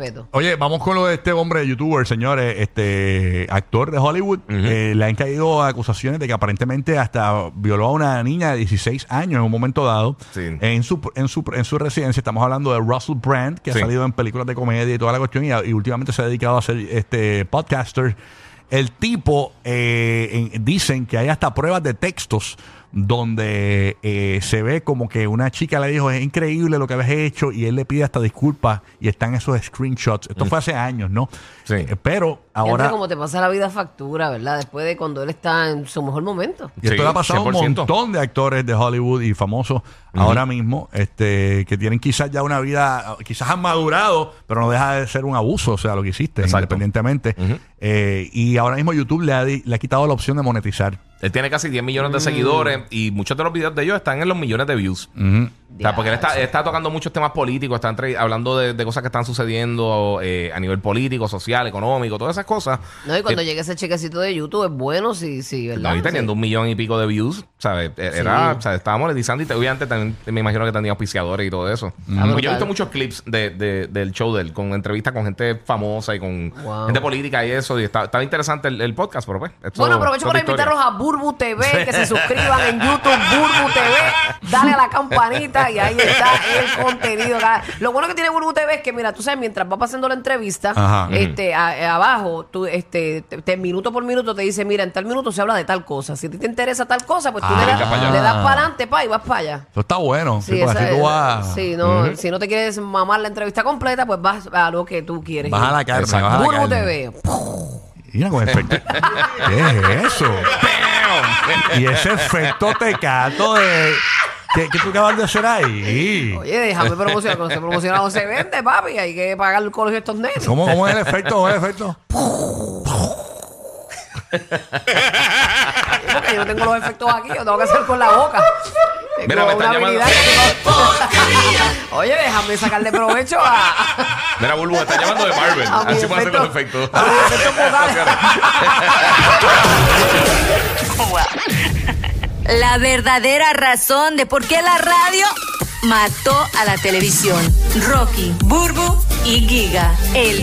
respeto. Oye, vamos con lo de este hombre youtuber, señores, este actor de Hollywood. Eh, le han caído acusaciones de que aparentemente hasta violó a una niña de 16 años en un momento dado Sí. en, su, en, su, en su residencia. Estamos hablando de Russell Brand, que Sí. ha salido en películas de comedia y toda la cuestión, y, y últimamente se ha dedicado a ser este podcaster. El tipo, eh, en- dicen que hay hasta pruebas de textos donde eh, se ve como que una chica le dijo es increíble lo que habías hecho y él le pide hasta disculpas y están esos screenshots. Esto fue hace años, ¿no? Sí. Eh, pero Ahora, ahora... como te pasa la vida factura, ¿verdad? Después de cuando él está en su mejor momento. Y esto Sí, le ha pasado a un 100%. montón de actores de Hollywood y famosos ahora mismo, este, que tienen quizás ya una vida, quizás han madurado, pero no deja de ser un abuso, o sea, lo que hiciste, Exacto. independientemente. Eh, y ahora mismo YouTube le ha, le ha quitado la opción de monetizar. Él tiene casi 10 millones de Mm. seguidores y muchos de los videos de ellos están en los millones de views. O sea, porque él está, él está tocando muchos temas políticos, está entre- hablando de, de cosas que están sucediendo eh, a nivel político, social, económico, todas esas cosas. No, y cuando Eh, llegue ese chequecito de YouTube es bueno, sí, sí, ¿verdad? No, y teniendo Sí. un millón y pico de views, ¿sabes? E- Era, o sea, estaba monetizando y te- obviamente también me imagino que tenía auspiciadores y todo eso. Yo he brutal. visto muchos clips de, de- del show de él, con entrevistas con gente famosa y con Wow. gente política y eso. Y está- estaba interesante el, el podcast, pero pues. esto- Bueno, aprovecho para invitarlos a Burbu TV, que se suscriban en YouTube, Burbu TV, dale a la campanita y ahí está el contenido. Lo bueno que tiene Burbu TV es que, mira, tú sabes, mientras va pasando la entrevista, Ajá. este, a- a- abajo, tú, este, te, te- minuto por minuto te dice, mira, en tal minuto se habla de tal cosa. Si a ti te interesa tal cosa, pues tú Ah, le, para das, allá. le das para adelante, pa, y vas para allá. Eso está bueno. Sí, Sí, porque esa así tú es- vas, sí, no, si no te quieres mamar la entrevista completa, pues vas a lo que tú quieres. vas a la carne. Exacto. Vas a la Burbu carne. TV. Mira con efecto. ¿Qué es eso? Y ese efecto tecato de. ¿Qué, qué tú acabas de hacer ahí? Oye, déjame promocionar. Cuando se promociona no se vende, papi. Hay que pagar el colegio a estos nenes. ¿Cómo, ¿Cómo es el efecto? ¿Cómo es el efecto? Porque yo tengo los efectos aquí, yo tengo que hacer con la boca. Mira, me están tengo- Oye, déjame sacarle provecho a, Mira, Bulbu, me está llamando de Marvel. Así puede hacer efecto- los efectos. a. La verdadera razón de por qué la radio mató a la televisión. Rocky, Burbu y Giga. El